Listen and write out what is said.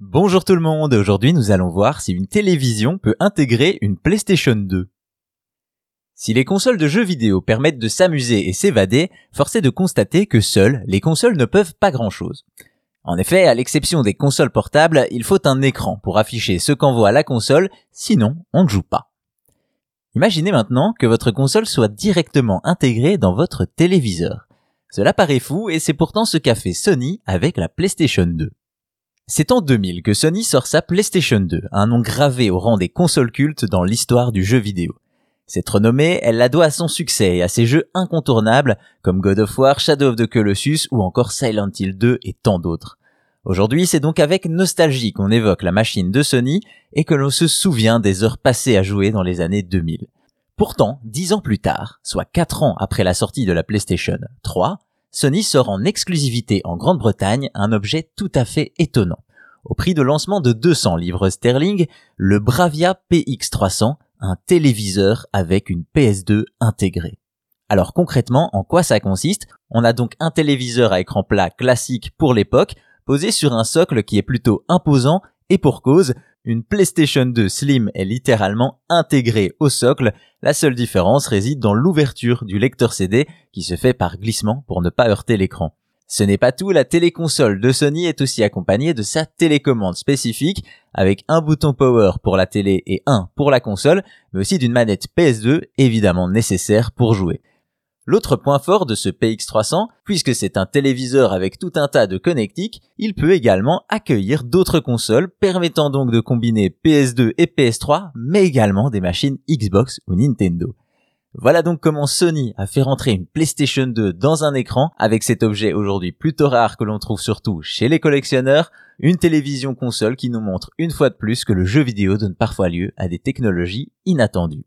Bonjour tout le monde, aujourd'hui nous allons voir si une télévision peut intégrer une PlayStation 2. Si les consoles de jeux vidéo permettent de s'amuser et s'évader, force est de constater que seules les consoles ne peuvent pas grand chose. En effet, à l'exception des consoles portables, il faut un écran pour afficher ce qu'envoie la console, sinon on ne joue pas. Imaginez maintenant que votre console soit directement intégrée dans votre téléviseur. Cela paraît fou et c'est pourtant ce qu'a fait Sony avec la PlayStation 2. C'est en 2000 que Sony sort sa PlayStation 2, un nom gravé au rang des consoles cultes dans l'histoire du jeu vidéo. Cette renommée, elle la doit à son succès et à ses jeux incontournables comme God of War, Shadow of the Colossus ou encore Silent Hill 2 et tant d'autres. Aujourd'hui, c'est donc avec nostalgie qu'on évoque la machine de Sony et que l'on se souvient des heures passées à jouer dans les années 2000. Pourtant, dix ans plus tard, soit quatre ans après la sortie de la PlayStation 3, Sony sort en exclusivité en Grande-Bretagne un objet tout à fait étonnant. Au prix de lancement de 200 livres sterling, le Bravia PX300, un téléviseur avec une PS2 intégrée. Alors concrètement, en quoi ça consiste? On a donc un téléviseur à écran plat classique pour l'époque, posé sur un socle qui est plutôt imposant et pour cause, une PlayStation 2 Slim est littéralement intégrée au socle, la seule différence réside dans l'ouverture du lecteur CD qui se fait par glissement pour ne pas heurter l'écran. Ce n'est pas tout, la téléconsole de Sony est aussi accompagnée de sa télécommande spécifique avec un bouton power pour la télé et un pour la console, mais aussi d'une manette PS2 évidemment nécessaire pour jouer. L'autre point fort de ce PX300, puisque c'est un téléviseur avec tout un tas de connectiques, il peut également accueillir d'autres consoles, permettant donc de combiner PS2 et PS3, mais également des machines Xbox ou Nintendo. Voilà donc comment Sony a fait rentrer une PlayStation 2 dans un écran avec cet objet aujourd'hui plutôt rare que l'on trouve surtout chez les collectionneurs, une télévision console qui nous montre une fois de plus que le jeu vidéo donne parfois lieu à des technologies inattendues.